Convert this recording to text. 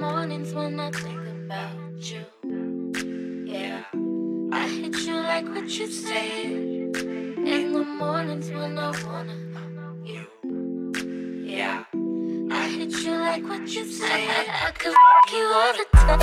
mornings when I think about you. Yeah, I hit you like what you said. In the mornings when I wanna you. Yeah, I hit you like what you said. I, I, I could fuck you all the time.